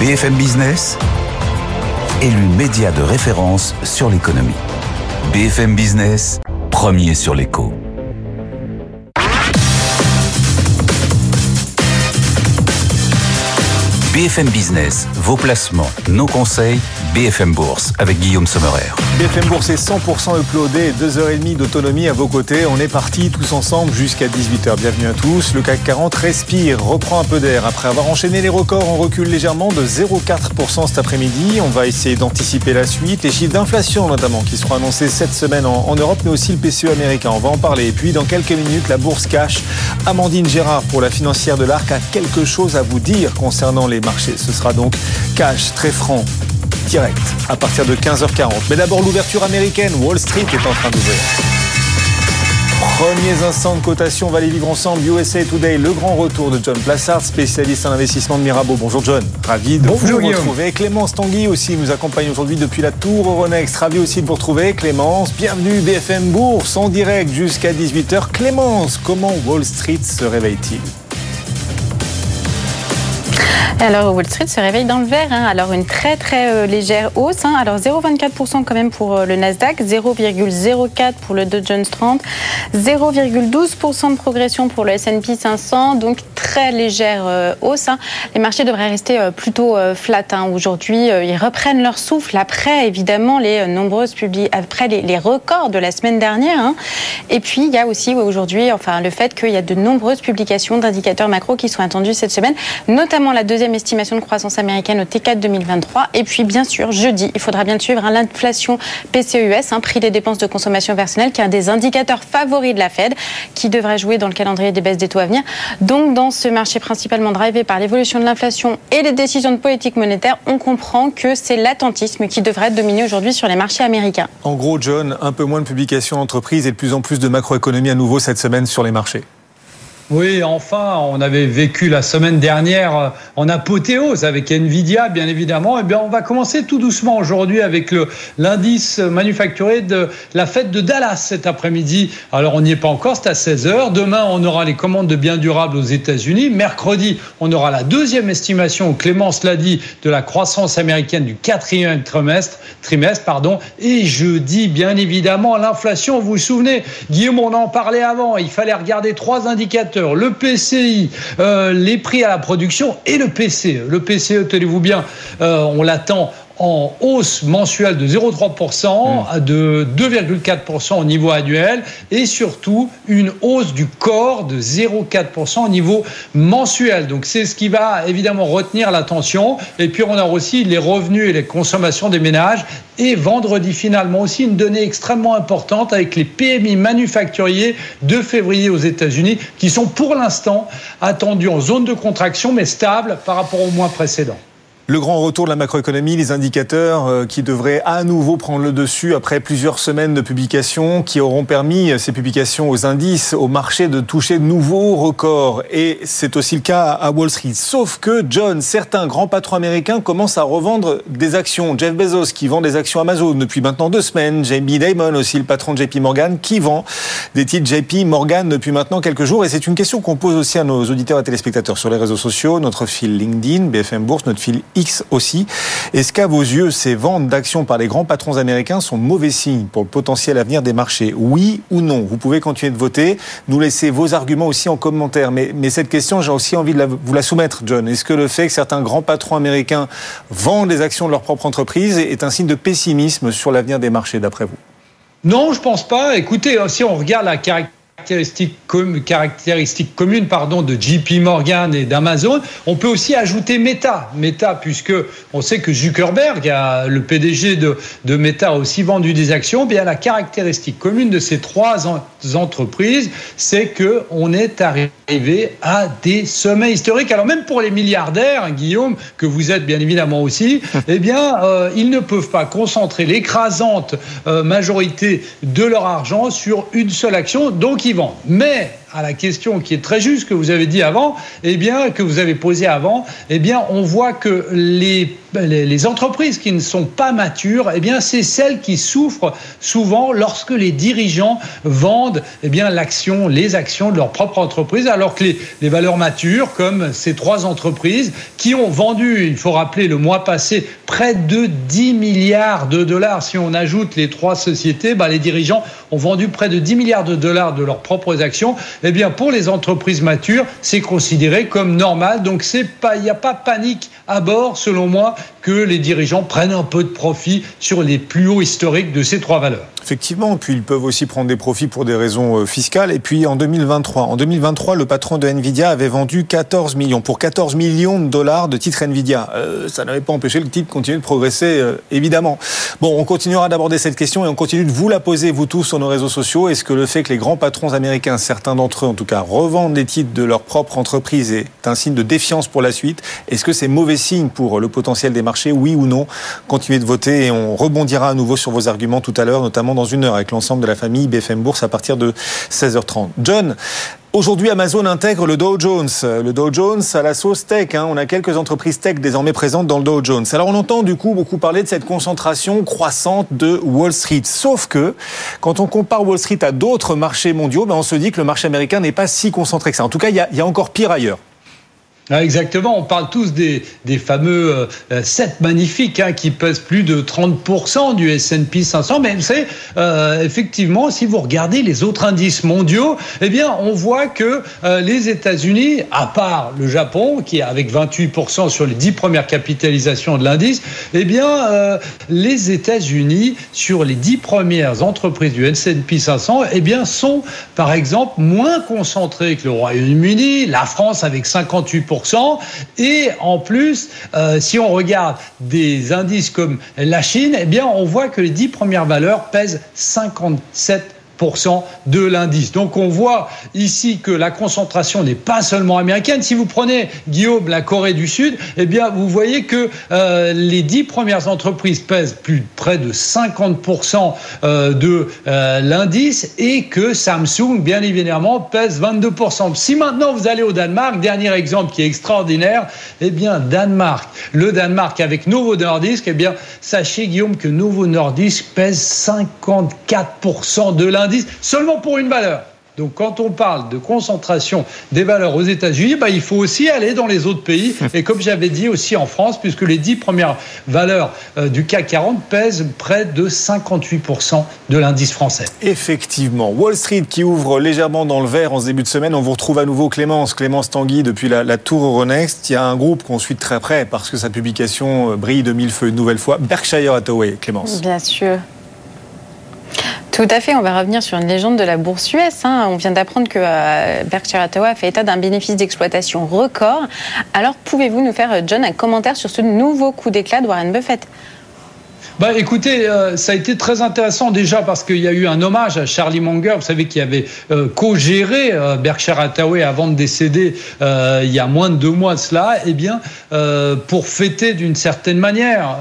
BFM Business, élu média de référence sur l'économie. BFM Business, premier sur l'écho. BFM Business, vos placements, nos conseils, BFM Bourse avec Guillaume Sommerer. BFM Bourse est 100% uploadé, 2h30 d'autonomie à vos côtés. On est parti tous ensemble jusqu'à 18h. Bienvenue à tous. Le CAC 40 respire, reprend un peu d'air. Après avoir enchaîné les records, on recule légèrement de 0,4% cet après-midi. On va essayer d'anticiper la suite. Les chiffres d'inflation notamment qui seront annoncés cette semaine en, Europe, mais aussi le PCE américain. On va en parler. Et puis dans quelques minutes, la bourse cash. Amandine Gérard pour la financière de l'Arc a quelque chose à vous dire concernant les marché. Ce sera donc cash très franc, direct, à partir de 15h40. Mais d'abord l'ouverture américaine. Wall Street est en train d'ouvrir. Premiers instants de cotation, on va les vivre ensemble. USA Today, le grand retour de John Plassard, spécialiste en investissement de Mirabeau. Bonjour John, ravi de vous retrouver. Clémence Tanguy aussi nous accompagne aujourd'hui depuis la Tour Euronext. Ravi aussi de vous retrouver. Clémence, bienvenue BFM Bourse en direct jusqu'à 18h. Clémence, comment Wall Street se réveille-t-il? Alors Wall Street se réveille dans le vert. Hein. Alors une très très euh, légère hausse. Hein. Alors 0,24% quand même pour euh, le Nasdaq, 0,04 pour le Dow Jones 30, 0,12% de progression pour le S&P 500. Donc très légère euh, hausse. Hein. Les marchés devraient rester plutôt flat aujourd'hui. Ils reprennent leur souffle après évidemment les nombreuses publi après les, records de la semaine dernière. Et puis il y a aussi aujourd'hui enfin le fait qu'il y a de nombreuses publications d'indicateurs macro qui sont attendues cette semaine, notamment la deuxième estimation de croissance américaine au T4 2023. Et puis, bien sûr, jeudi, il faudra bien suivre hein, l'inflation PCEUS, un prix des dépenses de consommation personnelle, qui est un des indicateurs favoris de la Fed, qui devrait jouer dans le calendrier des baisses des taux à venir. Donc, dans ce marché principalement drivé par l'évolution de l'inflation et les décisions de politique monétaire, on comprend que c'est l'attentisme qui devrait dominer aujourd'hui sur les marchés américains. En gros, John, un peu moins de publications d'entreprises et de plus en plus de macroéconomie à nouveau cette semaine sur les marchés. Oui, enfin, on avait vécu la semaine dernière euh, en apothéose avec Nvidia, bien évidemment. Eh bien, on va commencer tout doucement aujourd'hui avec l'indice manufacturé de la fête de Dallas cet après-midi. Alors, on n'y est pas encore, c'est à 16h. Demain, on aura les commandes de biens durables aux États-Unis. Mercredi, on aura la deuxième estimation, Clémence l'a dit, de la croissance américaine du quatrième trimestre, trimestre pardon. Et jeudi, bien évidemment, l'inflation. Vous vous souvenez, Guillaume, on en parlait avant. Il fallait regarder trois indicateurs le PCI, euh, les prix à la production et le PCE. Le PCE, tenez-vous bien, euh, on l'attend en hausse mensuelle de 0,3% à de 2,4% au niveau annuel et surtout une hausse du corps de 0,4% au niveau mensuel. Donc c'est ce qui va évidemment retenir l'attention. Et puis on a aussi les revenus et les consommations des ménages. Et vendredi finalement aussi une donnée extrêmement importante avec les PMI manufacturiers de février aux États-Unis qui sont pour l'instant attendus en zone de contraction mais stables par rapport au mois précédent. Le grand retour de la macroéconomie, les indicateurs euh, qui devraient à nouveau prendre le dessus après plusieurs semaines de publications qui auront permis euh, ces publications aux indices, au marché de toucher de nouveaux records. Et c'est aussi le cas à Wall Street. Sauf que, John, certains grands patrons américains commencent à revendre des actions. Jeff Bezos qui vend des actions Amazon depuis maintenant deux semaines. Jamie Dimon aussi, le patron de JP Morgan, qui vend des titres JP Morgan depuis maintenant quelques jours. Et c'est une question qu'on pose aussi à nos auditeurs et téléspectateurs sur les réseaux sociaux, notre fil LinkedIn, BFM Bourse, notre fil X aussi. Est-ce qu'à vos yeux, ces ventes d'actions par les grands patrons américains sont mauvais signes pour le potentiel avenir des marchés? Oui ou non? Vous pouvez continuer de voter, nous laisser vos arguments aussi en commentaire. Mais, mais cette question, j'ai aussi envie de vous la soumettre, John. Est-ce que le fait que certains grands patrons américains vendent des actions de leur propre entreprise est un signe de pessimisme sur l'avenir des marchés, d'après vous? Non, je pense pas. Écoutez, si on regarde la caractéristique caractéristiques, communes pardon, de JP Morgan et d'Amazon. On peut aussi ajouter Meta. Meta, puisque on sait que Zuckerberg, le PDG de, de Meta, a aussi vendu des actions. Bien, la caractéristique commune de ces trois entreprises, c'est qu'on est arrivé à des sommets historiques. Alors même pour les milliardaires, hein, Guillaume, que vous êtes bien évidemment aussi, eh bien, euh, ils ne peuvent pas concentrer l'écrasante euh, majorité de leur argent sur une seule action. Donc, mais à la question qui est très juste que vous avez dit avant, eh bien, que vous avez posée avant, eh bien, on voit que les, entreprises qui ne sont pas matures, eh bien, c'est celles qui souffrent souvent lorsque les dirigeants vendent, eh bien, l'action, les actions de leur propre entreprise, alors que les, les valeurs matures, comme ces trois entreprises qui ont vendu, il faut rappeler, le mois passé, près de 10 milliards de dollars. Si on ajoute les trois sociétés, bah, les dirigeants ont vendu près de 10 milliards de dollars de leurs propres actions. Eh bien, pour les entreprises matures, c'est considéré comme normal. Donc, il n'y a pas panique à bord, selon moi, que les dirigeants prennent un peu de profit sur les plus hauts historiques de ces trois valeurs. Effectivement, puis ils peuvent aussi prendre des profits pour des raisons euh, fiscales. Et puis en 2023, en 2023, le patron de Nvidia avait vendu 14 millions pour 14 millions de dollars de titres Nvidia. Euh, ça n'avait pas empêché le titre de continuer de progresser, euh, évidemment. Bon, on continuera d'aborder cette question et on continue de vous la poser vous tous sur nos réseaux sociaux. Est-ce que le fait que les grands patrons américains, certains d'entre eux en tout cas, revendent les titres de leur propre entreprise est un signe de défiance pour la suite? Est-ce que c'est mauvais signe pour le potentiel des marchés Oui ou non Continuez de voter et on rebondira à nouveau sur vos arguments tout à l'heure, notamment dans une heure avec l'ensemble de la famille BFM Bourse à partir de 16h30. John, Aujourd'hui, Amazon intègre le Dow Jones. Le Dow Jones à la sauce tech. Hein. On a quelques entreprises tech désormais présentes dans le Dow Jones. Alors on entend du coup beaucoup parler de cette concentration croissante de Wall Street. Sauf que quand on compare Wall Street à d'autres marchés mondiaux, ben on se dit que le marché américain n'est pas si concentré que ça. En tout cas, il y a encore pire ailleurs. Ah, exactement, on parle tous des, fameux euh, 7 magnifiques hein, qui pèsent plus de 30% du S&P 500. Mais savez, euh, effectivement, si vous regardez les autres indices mondiaux, eh bien, on voit que euh, les États-Unis, à part le Japon, qui est avec 28% sur les 10 premières capitalisations de l'indice, eh bien, euh, les États-Unis, sur les 10 premières entreprises du S&P 500, eh bien, sont, par exemple, moins concentrés que le Royaume-Uni, la France avec 58%, et en plus, euh, si on regarde des indices comme la Chine, eh bien, on voit que les dix premières valeurs pèsent 57 de l'indice. Donc on voit ici que la concentration n'est pas seulement américaine. Si vous prenez Guillaume la Corée du Sud, eh bien vous voyez que euh, les dix premières entreprises pèsent plus près de 50% euh, de euh, l'indice et que Samsung, bien évidemment, pèse 22%. Si maintenant vous allez au Danemark, dernier exemple qui est extraordinaire, eh bien Danemark, le Danemark avec Novo Nordisk, eh bien sachez Guillaume que Novo Nordisk pèse 54% de l'indice seulement pour une valeur. Donc quand on parle de concentration des valeurs aux États-Unis, bah, il faut aussi aller dans les autres pays. Et comme j'avais dit aussi en France, puisque les dix premières valeurs euh, du CAC 40 pèsent près de 58% de l'indice français. Effectivement. Wall Street qui ouvre légèrement dans le vert en ce début de semaine. On vous retrouve à nouveau Clémence, Clémence Tanguy depuis la, la Tour Euronext. Il y a un groupe qu'on suit de très près parce que sa publication euh, brille de mille feux une nouvelle fois. Berkshire Hathaway, Clémence. Bien sûr. Tout à fait. On va revenir sur une légende de la bourse US. Hein. On vient d'apprendre que euh, Berkshire Hathaway fait état d'un bénéfice d'exploitation record. Alors, pouvez-vous nous faire, John, un commentaire sur ce nouveau coup d'éclat de Warren Buffett? Bah, écoutez, euh, ça a été très intéressant déjà parce qu'il y a eu un hommage à Charlie Munger, vous savez, qui avait euh, co-géré euh, Berkshire Hathaway avant de décéder il y a moins de deux mois de cela. Eh bien, pour fêter d'une certaine manière,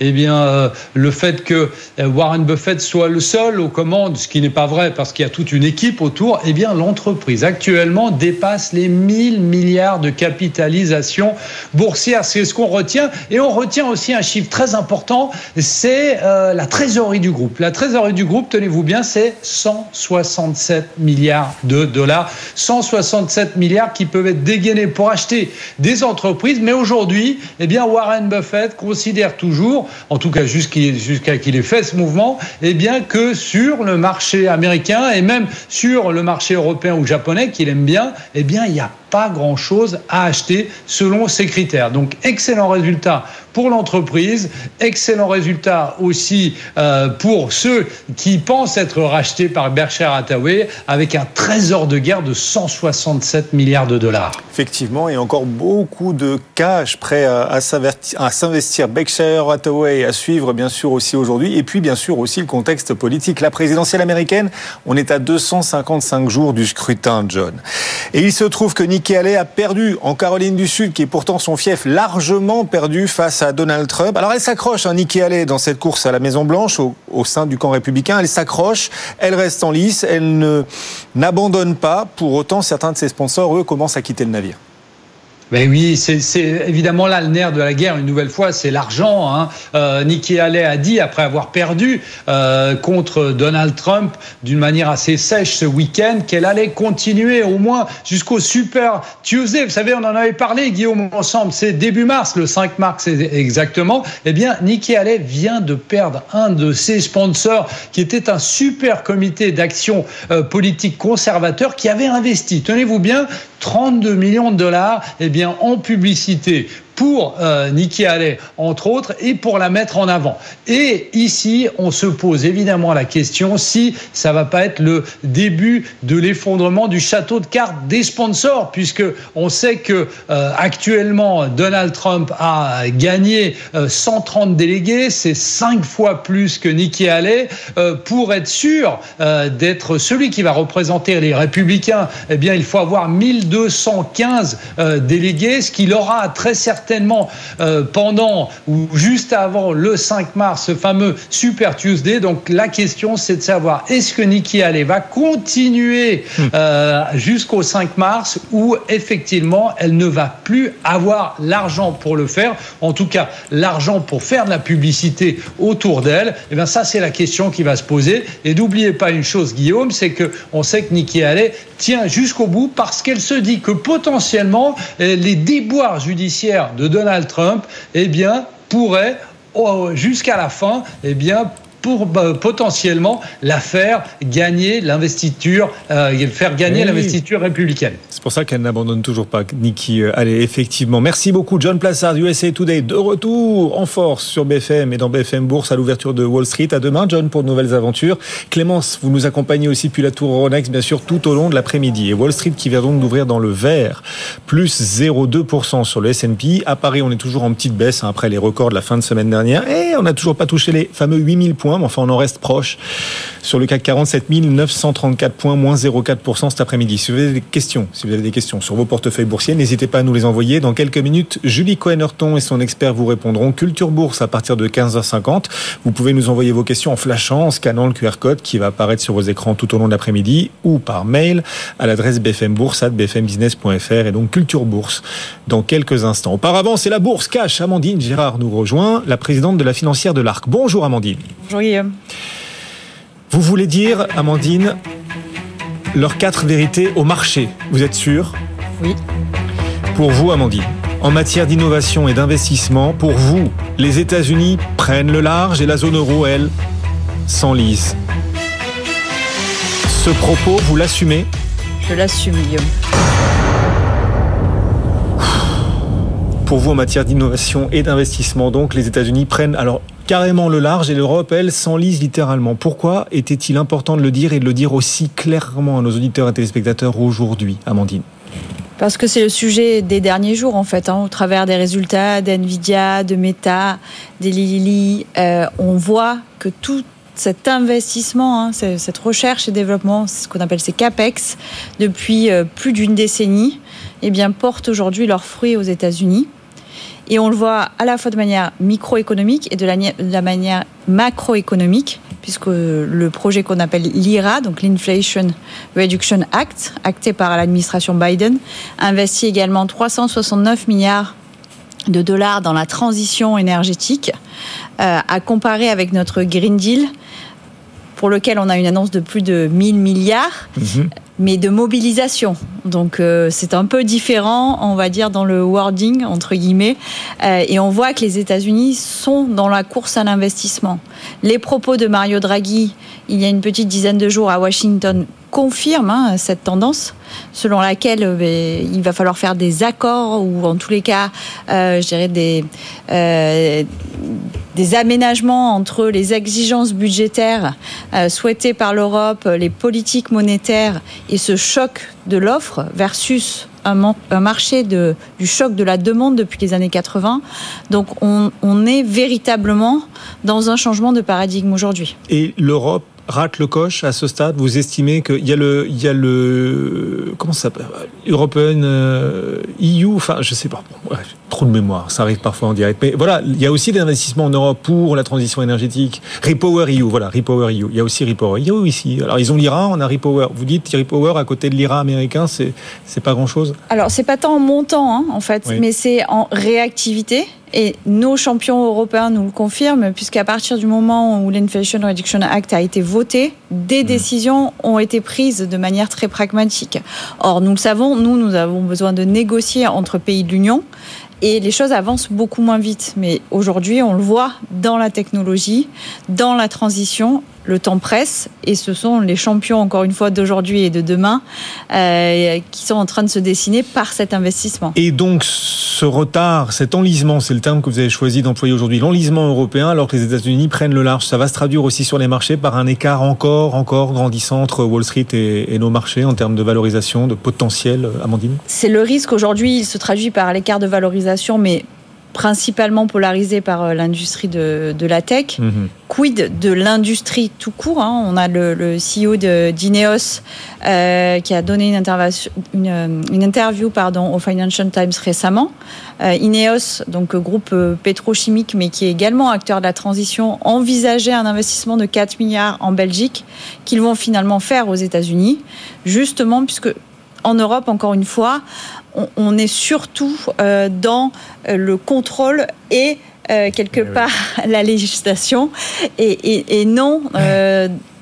eh bien, le fait que Warren Buffett soit le seul aux commandes, ce qui n'est pas vrai parce qu'il y a toute une équipe autour, eh bien, l'entreprise actuellement dépasse les 1000 milliards de capitalisation boursière. C'est ce qu'on retient. Et on retient aussi un chiffre très important c'est euh, la trésorerie du groupe. La trésorerie du groupe, tenez-vous bien, c'est 167 milliards de dollars. 167 milliards qui peuvent être dégainés pour acheter des entreprises. Mais aujourd'hui, eh Warren Buffett considère toujours, en tout cas jusqu'à qu'il ait fait ce mouvement, eh que sur le marché américain et même sur le marché européen ou japonais qu'il aime bien, eh bien, il y a pas grand-chose à acheter selon ces critères. Donc excellent résultat pour l'entreprise, excellent résultat aussi euh, pour ceux qui pensent être rachetés par Berkshire Hathaway avec un trésor de guerre de 167 milliards de dollars. Effectivement, et encore beaucoup de cash prêt à, s'investir. Berkshire Hathaway à suivre bien sûr aussi aujourd'hui et puis bien sûr aussi le contexte politique. La présidentielle américaine, on est à 255 jours du scrutin, John. Et il se trouve que Nikki Haley a perdu en Caroline du Sud, qui est pourtant son fief, largement perdu face à Donald Trump. Alors elle s'accroche, hein, Nikki Haley, dans cette course à la Maison Blanche, au, sein du camp républicain. Elle s'accroche, elle reste en lice, elle ne n'abandonne pas. Pour autant, certains de ses sponsors, eux, commencent à quitter le navire. Ben oui, c'est évidemment là le nerf de la guerre, une nouvelle fois, c'est l'argent. Hein. Euh, Nikki Haley a dit, après avoir perdu euh, contre Donald Trump d'une manière assez sèche ce week-end, qu'elle allait continuer au moins jusqu'au Super Tuesday. Vous savez, on en avait parlé, Guillaume, ensemble, c'est début mars, le 5 mars exactement. Eh bien, Nikki Haley vient de perdre un de ses sponsors, qui était un super comité d'action euh, politique conservateur qui avait investi, tenez-vous bien, 32 millions de dollars eh bien, en publicité pour euh, Nikki Haley, entre autres, et pour la mettre en avant. Et ici, on se pose évidemment la question si ça va pas être le début de l'effondrement du château de cartes des sponsors, puisque on sait que euh, actuellement Donald Trump a gagné 130 euh, délégués, c'est cinq fois plus que Nikki Haley. Euh, pour être sûr d'être celui qui va représenter les républicains, eh bien, il faut avoir 1215 délégués, ce qui aura très certainement certainement euh, pendant ou juste avant le 5 mars, ce fameux Super Tuesday. Donc la question, c'est de savoir est-ce que Nikki Haley va continuer hmm. euh, jusqu'au 5 mars ou effectivement elle ne va plus avoir l'argent pour le faire. En tout cas, l'argent pour faire de la publicité autour d'elle. Et eh bien ça, c'est la question qui va se poser. Et n'oubliez pas une chose, Guillaume, c'est que on sait que Nikki Haley tient jusqu'au bout parce qu'elle se dit que potentiellement les déboires judiciaires de Donald Trump, eh bien, pourrait oh, jusqu'à la fin, eh bien, pour bah, potentiellement la faire gagner l'investiture, euh, faire gagner l'investiture républicaine. C'est pour ça qu'elle n'abandonne toujours pas, Nikki. Euh, allez, effectivement. Merci beaucoup, John Plassard, USA Today, de retour en force sur BFM et dans BFM Bourse à l'ouverture de Wall Street. À demain, John, pour de nouvelles aventures. Clémence, vous nous accompagnez aussi depuis la tour Ronex, bien sûr, tout au long de l'après-midi. Et Wall Street qui vient donc d'ouvrir dans le vert, plus 0,2% sur le S&P. À Paris, on est toujours en petite baisse hein, après les records de la fin de semaine dernière. Et on n'a toujours pas touché les fameux 8000 points mais enfin on en reste proche. Sur le CAC 47 934 points, moins 0,4% cet après-midi. Si vous avez des questions, si vous avez des questions sur vos portefeuilles boursiers, n'hésitez pas à nous les envoyer. Dans quelques minutes, Julie Cohen-Horton et son expert vous répondront. Culture Bourse à partir de 15h50. Vous pouvez nous envoyer vos questions en flashant, en scannant le QR code qui va apparaître sur vos écrans tout au long de l'après-midi ou par mail à l'adresse bfmbourse.bfmbusiness.fr et donc Culture Bourse dans quelques instants. Auparavant, c'est la bourse cash. Amandine Gérard nous rejoint, la présidente de la financière de l'Arc. Bonjour Amandine. Bonjour Guillaume. Vous voulez dire, Amandine, leurs quatre vérités au marché, vous êtes sûr? Oui. Pour vous, Amandine, en matière d'innovation et d'investissement, pour vous, les États-Unis prennent le large et la zone euro, elle, s'enlise. Ce propos, vous l'assumez? Je l'assume, Guillaume. Pour vous, en matière d'innovation et d'investissement, donc, les États-Unis prennent alors carrément le large et l'Europe, elle, s'enlise littéralement. Pourquoi était-il important de le dire et de le dire aussi clairement à nos auditeurs et téléspectateurs aujourd'hui, Amandine? Parce que c'est le sujet des derniers jours, en fait, hein, au travers des résultats d'NVIDIA, de Meta, des Lilly. Euh, on voit que tout cet investissement, hein, cette recherche et développement, ce qu'on appelle ces CAPEX, depuis euh, plus d'une décennie, eh bien, portent aujourd'hui leurs fruits aux États-Unis. Et on le voit à la fois de manière microéconomique et de la, manière macroéconomique, puisque le projet qu'on appelle l'IRA, donc l'Inflation Reduction Act, acté par l'administration Biden, investit également 369 milliards de dollars dans la transition énergétique, euh, à comparer avec notre Green Deal, pour lequel on a une annonce de plus de 1000 milliards. Mhm mais de mobilisation. Donc euh, c'est un peu différent, on va dire, dans le wording, entre guillemets. Euh, et on voit que les États-Unis sont dans la course à l'investissement. Les propos de Mario Draghi, il y a une petite dizaine de jours à Washington, confirment hein, cette tendance selon laquelle euh, ben, il va falloir faire des accords ou en tous les cas, je dirais des des aménagements entre les exigences budgétaires euh, souhaitées par l'Europe, les politiques monétaires et ce choc de l'offre versus un, marché du choc de la demande depuis les années 80. Donc on, on est véritablement dans un changement de paradigme aujourd'hui. Et l'Europe rate le coche à ce stade? Vous estimez qu'il y a le, il y a le, comment ça s'appelle? European euh, EU, enfin, je sais pas. trop de mémoire, ça arrive parfois en direct. Mais voilà, il y a aussi des investissements en Europe pour la transition énergétique. Repower EU, voilà, Repower EU. Il y a aussi Repower EU ici. Alors ils ont l'IRA, on a Repower. Vous dites Repower à côté de l'IRA américain, c'est c'est pas grand chose. Alors c'est pas tant en montant hein, en fait, mais c'est en réactivité. Et nos champions européens nous le confirment, puisqu'à partir du moment où l'Inflation Reduction Act a été voté, des mmh. décisions ont été prises de manière très pragmatique. Or, nous le savons, nous, nous avons besoin de négocier entre pays de l'Union et les choses avancent beaucoup moins vite. Mais aujourd'hui, on le voit dans la technologie, dans la transition, le temps presse et ce sont les champions, encore une fois, d'aujourd'hui et de demain euh, qui sont en train de se dessiner par cet investissement. Et donc, ce retard, cet enlisement, c'est le terme que vous avez choisi d'employer aujourd'hui, l'enlisement européen, alors que les États-Unis prennent le large, ça va se traduire aussi sur les marchés par un écart encore, encore grandissant entre Wall Street et, et nos marchés en termes de valorisation, de potentiel, Amandine? C'est le risque aujourd'hui, il se traduit par l'écart de valorisation, mais principalement polarisé par euh, l'industrie de, la tech. Mhm. Quid de l'industrie tout court hein? On a le, CEO d'Ineos euh, qui a donné une, une, interview pardon, au Financial Times récemment. Euh, Ineos, donc groupe pétrochimique, mais qui est également acteur de la transition, envisageait un investissement de 4 milliards en Belgique qu'ils vont finalement faire aux États-Unis, justement puisque en Europe, encore une fois, on, est surtout euh, dans euh, le contrôle et euh, quelque eh part la législation et, non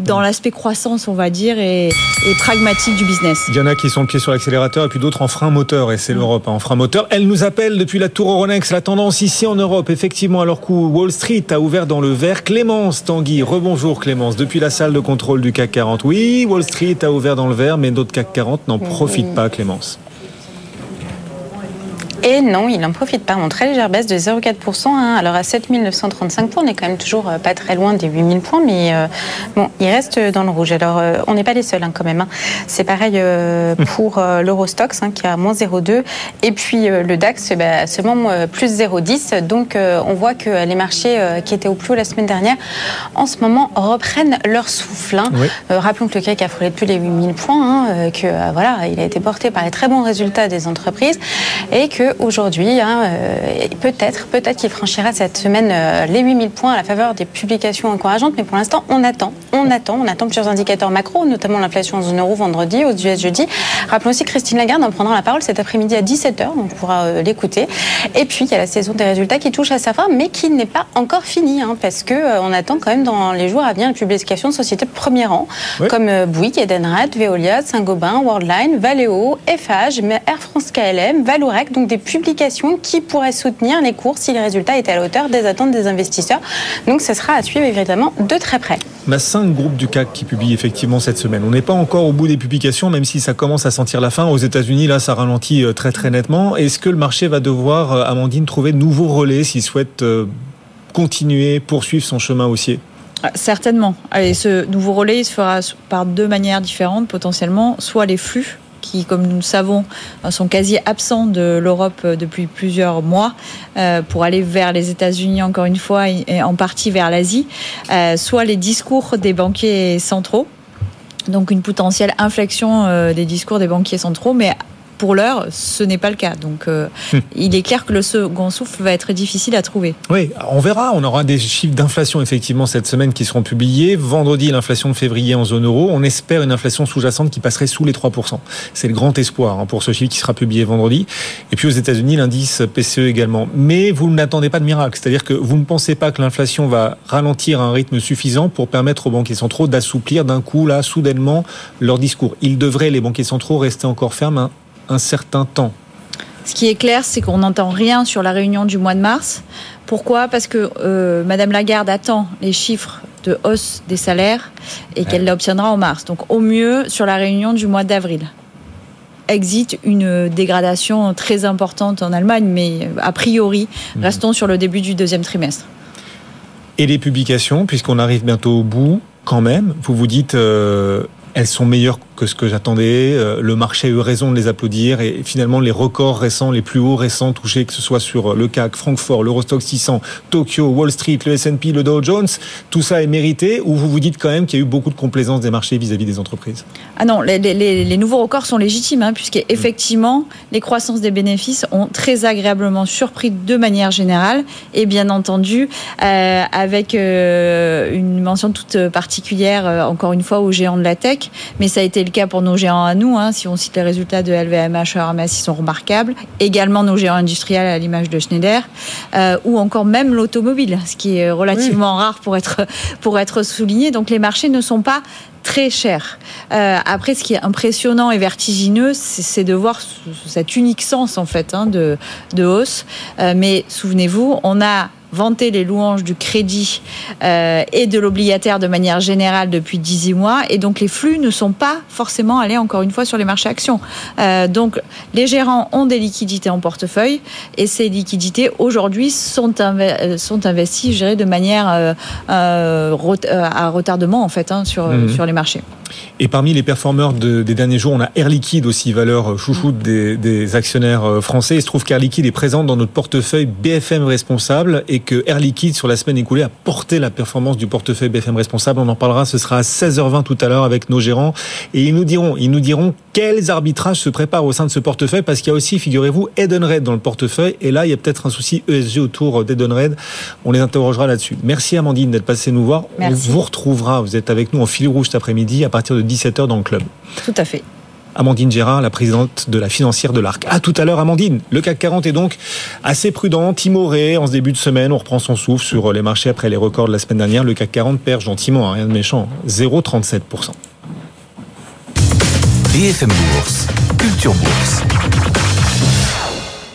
dans l'aspect croissance, on va dire, et, pragmatique du business. Il y en a qui sont le pied sur l'accélérateur et puis d'autres en frein moteur, et c'est mm. l'Europe hein, en frein moteur. Elle nous appelle depuis la tour Euronext, la tendance ici en Europe, effectivement, alors que Wall Street a ouvert dans le vert. Clémence Tanguy, rebonjour Clémence, depuis la salle de contrôle du CAC 40. Oui, Wall Street a ouvert dans le vert, mais d'autres CAC 40 n'en mm. profitent pas, Clémence. Et non, il n'en profite pas. En très légère baisse de 0,4%. Hein. Alors à 7935 points, on est quand même toujours euh, pas très loin des 8000 points, mais euh, bon, il reste dans le rouge. Alors euh, on n'est pas les seuls hein, quand même. Hein. C'est pareil pour l'Eurostox qui a moins 0,2 et puis le DAX bah, seulement plus 0,10. Donc on voit que les marchés qui étaient au plus haut la semaine dernière, en ce moment reprennent leur souffle. rappelons que le CAC a frôlé plus les 8000 points, que voilà, il a été porté par les très bons résultats des entreprises et que aujourd'hui, hein, euh, peut-être, peut-être qu'il franchira cette semaine euh, les 8000 points à la faveur des publications encourageantes, mais pour l'instant, on attend, on attend, on attend plusieurs indicateurs macro, notamment l'inflation en zone euro vendredi, aux US jeudi. Rappelons aussi Christine Lagarde en prendra la parole cet après-midi à 17h, on pourra euh, l'écouter. Et puis, il y a la saison des résultats qui touche à sa fin, mais qui n'est pas encore finie, hein, parce que on attend quand même dans les jours à venir la publication de sociétés de premier rang, comme Bouygues, Edenred, Veolia, Saint-Gobain, Worldline, Valeo, FH, Air France KLM, Valourec, donc des publications qui pourraient soutenir les cours si les résultats étaient à la hauteur des attentes des investisseurs. Donc ce sera à suivre évidemment de très près. On a cinq groupes du CAC qui publient effectivement cette semaine. On n'est pas encore au bout des publications, même si ça commence à sentir la fin. Aux États-Unis, là, ça ralentit euh, très très nettement. Est-ce que le marché va devoir, euh, Amandine, trouver de nouveaux relais s'il souhaite euh, continuer, poursuivre son chemin haussier? Ah, Certainement. Allez, ce nouveau relais il se fera par deux manières différentes potentiellement. Soit les flux qui, comme nous le savons, sont quasi absents de l'Europe euh, depuis plusieurs mois euh, pour aller vers les États-Unis encore une fois et en partie vers l'Asie, euh, soit les discours des banquiers centraux donc une potentielle inflexion des discours des banquiers centraux, mais pour l'heure, ce n'est pas le cas. Donc, euh, hmm. il est clair que le second souffle va être difficile à trouver. Oui, on verra. On aura des chiffres d'inflation effectivement cette semaine qui seront publiés. Vendredi, l'inflation de février en zone euro. On espère une inflation sous-jacente qui passerait sous les 3%. C'est le grand espoir hein, pour ce chiffre qui sera publié vendredi. Et puis aux États-Unis, l'indice PCE également. Mais vous n'attendez pas de miracle. C'est-à-dire que vous ne pensez pas que l'inflation va ralentir à un rythme suffisant pour permettre aux banquiers centraux d'assouplir d'un coup, là, soudainement, leur discours. Ils devraient, les banquiers centraux, rester encore fermes hein, un certain temps. Ce qui est clair, c'est qu'on n'entend rien sur la réunion du mois de mars. Pourquoi? Parce que euh, Madame Lagarde attend les chiffres de hausse des salaires et qu'elle l'obtiendra en mars. Donc au mieux sur la réunion du mois d'avril. Exit une dégradation très importante en Allemagne, mais a priori, mhm. restons sur le début du deuxième trimestre. Et les publications, puisqu'on arrive bientôt au bout, quand même, vous vous dites, euh, elles sont meilleures que ce que j'attendais. Euh, le marché a eu raison de les applaudir et finalement les records récents, les plus hauts récents touchés, que ce soit sur le CAC, Francfort, l'Eurostock 600, Tokyo, Wall Street, le S&P, le Dow Jones, tout ça est mérité ou vous vous dites quand même qu'il y a eu beaucoup de complaisance des marchés vis-à-vis des entreprises? Ah non, les, nouveaux records sont légitimes hein, puisqu'effectivement les croissances des bénéfices ont très agréablement surpris de manière générale et bien entendu euh, avec euh, une mention toute particulière encore une fois aux géants de la tech, mais ça a été le cas pour nos géants à nous. Hein. Si on cite les résultats de LVMH, Hermès, ils sont remarquables. Également nos géants industriels à l'image de Schneider, euh, ou encore même l'automobile, ce qui est relativement rare pour être, pour être souligné. Donc les marchés ne sont pas très chers. Euh, après, ce qui est impressionnant et vertigineux, c'est de voir cet unique sens en fait hein, de, de hausse. Euh, mais souvenez-vous, on a vanter les louanges du crédit euh, et de l'obligataire de manière générale depuis 18 mois. Et donc les flux ne sont pas forcément allés encore une fois sur les marchés actions. Euh, donc les gérants ont des liquidités en portefeuille et ces liquidités aujourd'hui sont, euh, sont investies, je dirais, de manière à retardement en fait hein, sur, mhm. sur les marchés. Et parmi les performeurs des derniers jours, on a Air Liquide aussi, valeur chouchoute des, des actionnaires français. Il se trouve qu'Air Liquide est présent dans notre portefeuille BFM responsable et que Air Liquide, sur la semaine écoulée, a porté la performance du portefeuille BFM responsable. On en parlera, ce sera à 16h20 tout à l'heure avec nos gérants. Et ils nous diront, ils nous diront quels arbitrages se préparent au sein de ce portefeuille, parce qu'il y a aussi, figurez-vous, Edenred dans le portefeuille. Et là, il y a peut-être un souci ESG autour d'Edenred. On les interrogera là-dessus. Merci Amandine d'être passée nous voir. On vous retrouvera, vous êtes avec nous en fil rouge cet après-midi à partir de 17h dans le club. Tout à fait. Amandine Gérard, la présidente de la financière de l'ARC. À tout à l'heure, Amandine. Le CAC 40 est donc assez prudent, timoré en ce début de semaine. On reprend son souffle sur les marchés après les records de la semaine dernière. Le CAC 40 perd gentiment, hein, rien de méchant, 0,37%. BFM Bourse, Culture Bourse.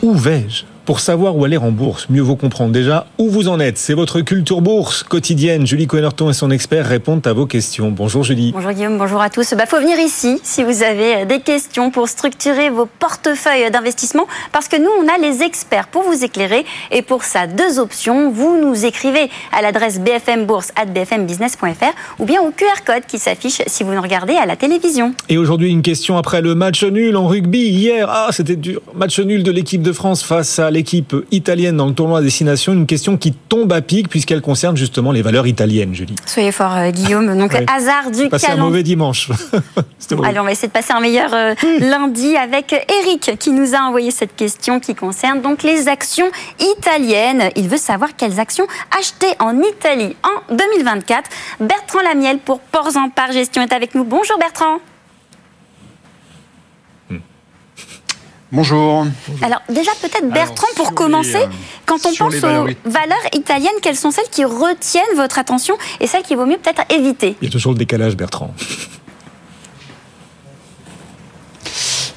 Où vais-je? Pour savoir où aller en bourse, mieux vaut comprendre déjà où vous en êtes. C'est votre culture bourse quotidienne. Julie Coenerton et son expert répondent à vos questions. Bonjour Julie. Bonjour Guillaume, bonjour à tous. Il bah, faut venir ici si vous avez euh, des questions pour structurer vos portefeuilles d'investissement parce que nous, on a les experts pour vous éclairer. Et pour ça, deux options. Vous nous écrivez à l'adresse bfmbourse.bfmbusiness.fr ou bien au QR code qui s'affiche si vous nous regardez à la télévision. Et aujourd'hui, une question après le match nul en rugby hier. Ah, c'était dur. Match nul de l'équipe de France face à l'équipe italienne dans le tournoi à destination. Une question qui tombe à pic puisqu'elle concerne justement les valeurs italiennes, Julie. Soyez fort, euh, Guillaume. Donc, hasard du Passer un mauvais dimanche. Allez, on va essayer de passer un meilleur euh, lundi avec Eric qui nous a envoyé cette question qui concerne donc les actions italiennes. Il veut savoir quelles actions acheter en Italie en 2024. Bertrand Lamiel pour Ports en Par Gestion est avec nous. Bonjour Bertrand. Bonjour. Alors déjà peut-être Bertrand pour commencer, euh, quand on pense aux valeurs italiennes, quelles sont celles qui retiennent votre attention et celles qu'il vaut mieux peut-être éviter? Il y a toujours le décalage Bertrand.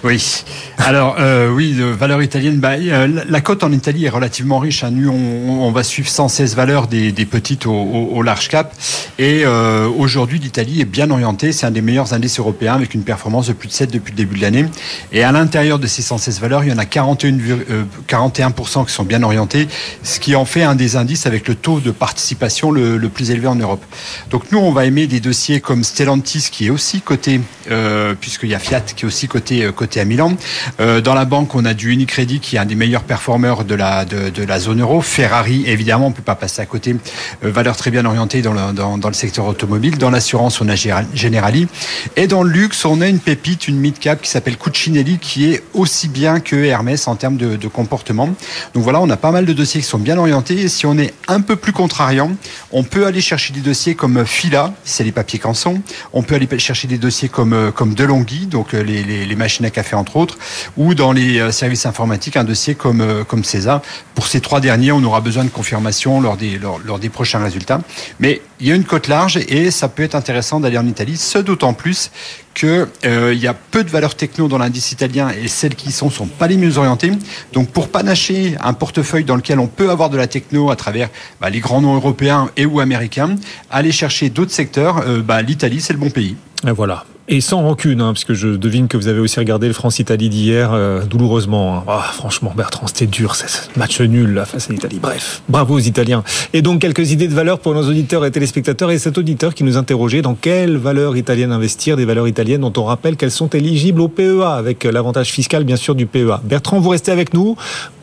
Oui. Alors euh, oui, valeur italienne. Bah, euh, la cote en Italie est relativement riche. Hein. Nous, on, va suivre 116 valeurs des, petites au, large cap. Et euh, aujourd'hui, l'Italie est bien orientée. C'est un des meilleurs indices européens avec une performance de plus de 7 depuis le début de l'année. Et à l'intérieur de ces 116 valeurs, il y en a 41, 41% qui sont bien orientés, ce qui en fait un des indices avec le taux de participation le, plus élevé en Europe. Donc nous, on va aimer des dossiers comme Stellantis qui est aussi coté, puisqu'il y a Fiat qui est aussi coté à Milan. Euh, dans la banque, on a du Unicredit qui est un des meilleurs performeurs de la, de, la zone euro. Ferrari, évidemment, on peut pas passer à côté. Euh, valeur très bien orientée dans le, dans, le secteur automobile. Dans l'assurance, on a Generali. Et dans le luxe, on a une pépite, une mid-cap qui s'appelle Cucinelli qui est aussi bien que Hermès en termes de, comportement. Donc voilà, on a pas mal de dossiers qui sont bien orientés. Et si on est un peu plus contrariant, on peut aller chercher des dossiers comme Fila, c'est les papiers canson. On peut aller chercher des dossiers comme, comme Delonghi, donc les, les machines à café fait entre autres, ou dans les euh, services informatiques, un dossier comme, euh, comme César. Pour ces trois derniers, on aura besoin de confirmation lors des, lors, des prochains résultats. Mais il y a une cote large et ça peut être intéressant d'aller en Italie, ce d'autant plus qu'il euh, y a peu de valeurs techno dans l'indice italien et celles qui y sont sont pas les mieux orientées. Donc pour panacher un portefeuille dans lequel on peut avoir de la techno à travers bah, les grands noms européens et ou américains, aller chercher d'autres secteurs, bah, l'Italie c'est le bon pays. Voilà. Et sans rancune, hein, puisque je devine que vous avez aussi regardé le France-Italie d'hier euh, douloureusement. Hein. Ah, franchement, Bertrand, c'était dur, ce match nul là, face à l'Italie. Bref, bravo aux Italiens. Et donc, quelques idées de valeur pour nos auditeurs et téléspectateurs. Et cet auditeur qui nous interrogeait dans quelles valeurs italiennes investir, des valeurs italiennes dont on rappelle qu'elles sont éligibles au PEA, avec l'avantage fiscal, bien sûr, du PEA. Bertrand, vous restez avec nous.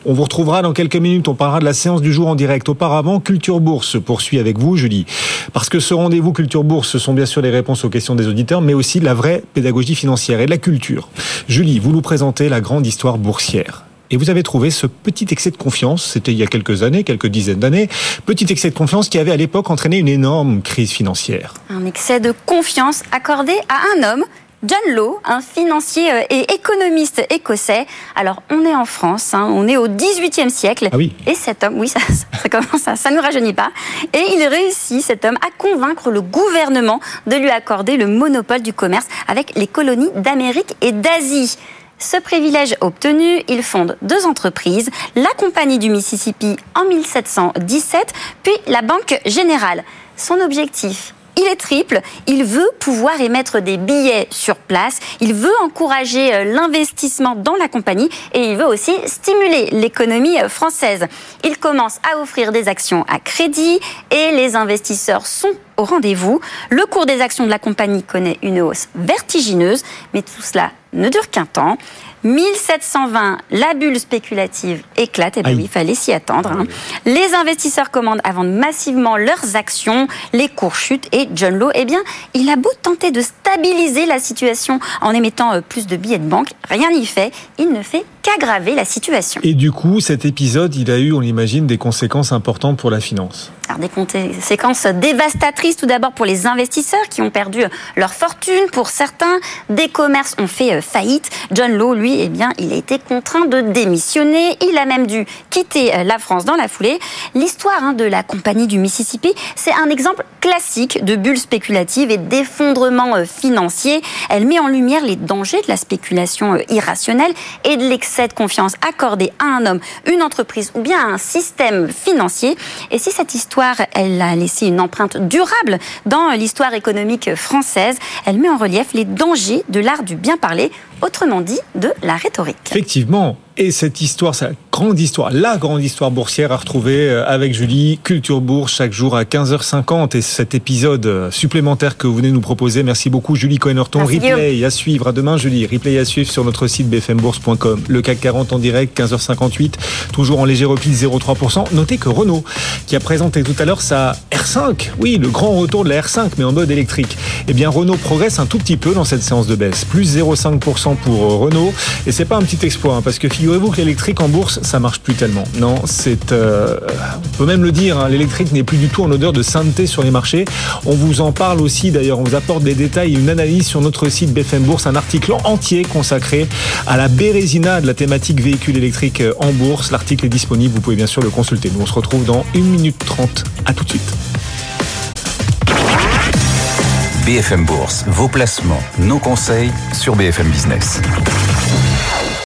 On vous retrouvera dans quelques minutes. On parlera de la séance du jour en direct. Auparavant, Culture Bourse se poursuit avec vous, Julie. Parce que ce rendez-vous Culture Bourse, ce sont bien sûr les réponses aux questions des auditeurs, mais aussi la vraie pédagogie financière et de la culture. Julie, vous nous présentez la grande histoire boursière. Et vous avez trouvé ce petit excès de confiance, c'était il y a quelques années, quelques dizaines d'années, petit excès de confiance qui avait à l'époque entraîné une énorme crise financière. Un excès de confiance accordé à un homme John Law, un financier euh, et économiste écossais. Alors, on est en France, hein, on est au XVIIIe siècle. Ah oui. Et cet homme, oui, ça, ça commence, ça, ça ne nous rajeunit pas. Et il réussit, cet homme, à convaincre le gouvernement de lui accorder le monopole du commerce avec les colonies d'Amérique et d'Asie. Ce privilège obtenu, il fonde deux entreprises, la Compagnie du Mississippi en 1717, puis la Banque Générale. Son objectif, il est triple. Il veut pouvoir émettre des billets sur place. Il veut encourager euh, l'investissement dans la compagnie et il veut aussi stimuler l'économie française. Il commence à offrir des actions à crédit et les investisseurs sont au rendez-vous. Le cours des actions de la compagnie connaît une hausse vertigineuse, mais tout cela ne dure qu'un temps. 1720, la bulle spéculative éclate. Et eh bien oui, il fallait s'y attendre. Hein. Les investisseurs commandent à vendre massivement leurs actions, les cours chutent et John Law, eh bien, il a beau tenter de stabiliser la situation en émettant euh, plus de billets de banque, rien n'y fait. Il ne fait qu'aggraver la situation. Et du coup, cet épisode, il a eu, on l'imagine, des conséquences importantes pour la finance. Alors, des conséquences dévastatrices tout d'abord pour les investisseurs qui ont perdu leur fortune. Pour certains, des commerces ont fait euh, faillite. John Law, lui, eh bien, il a été contraint de démissionner. Il a même dû quitter euh, la France dans la foulée. L'histoire hein, de la compagnie du Mississippi, c'est un exemple classique de bulle spéculative et d'effondrement euh, financier. Elle met en lumière les dangers de la spéculation irrationnelle et de l'excès de confiance accordé à un homme, une entreprise ou bien à un système financier. Et si cette histoire elle a laissé une empreinte durable dans l'histoire économique française. Elle met en relief les dangers de l'art du bien parler, autrement dit de la rhétorique. Effectivement, et cette histoire, cette grande histoire, la grande histoire boursière à retrouver euh, avec Julie, Culture Bourse, chaque jour à 15h50. Et cet épisode euh, supplémentaire que vous venez nous proposer, merci beaucoup Julie Cohen-Horton. Replay à suivre. À demain Julie. Replay à suivre sur notre site bfmbourse.com. Le CAC 40 en direct, 15h58. Toujours en léger repli 0,3%. Notez que Renault, qui a présenté tout à l'heure sa R5, oui, le grand retour de la R5, mais en mode électrique. Eh bien, Renault progresse un tout petit peu dans cette séance de baisse. Plus 0,5% pour euh, Renault. Et c'est pas un petit exploit, hein, parce que figurez-vous que l'électrique en bourse, ça marche plus tellement. Non, c'est, euh, on peut même le dire, hein, l'électrique n'est plus du tout en odeur de sainteté sur les marchés. On vous en parle aussi, d'ailleurs, on vous apporte des détails et une analyse sur notre site BFM Bourse, un article entier consacré à la bérésina de la thématique véhicule électrique euh, en bourse. L'article est disponible, vous pouvez bien sûr le consulter. Nous, on se retrouve dans 1 minute 30. À tout de suite. BFM Bourse, vos placements, nos conseils sur BFM Business.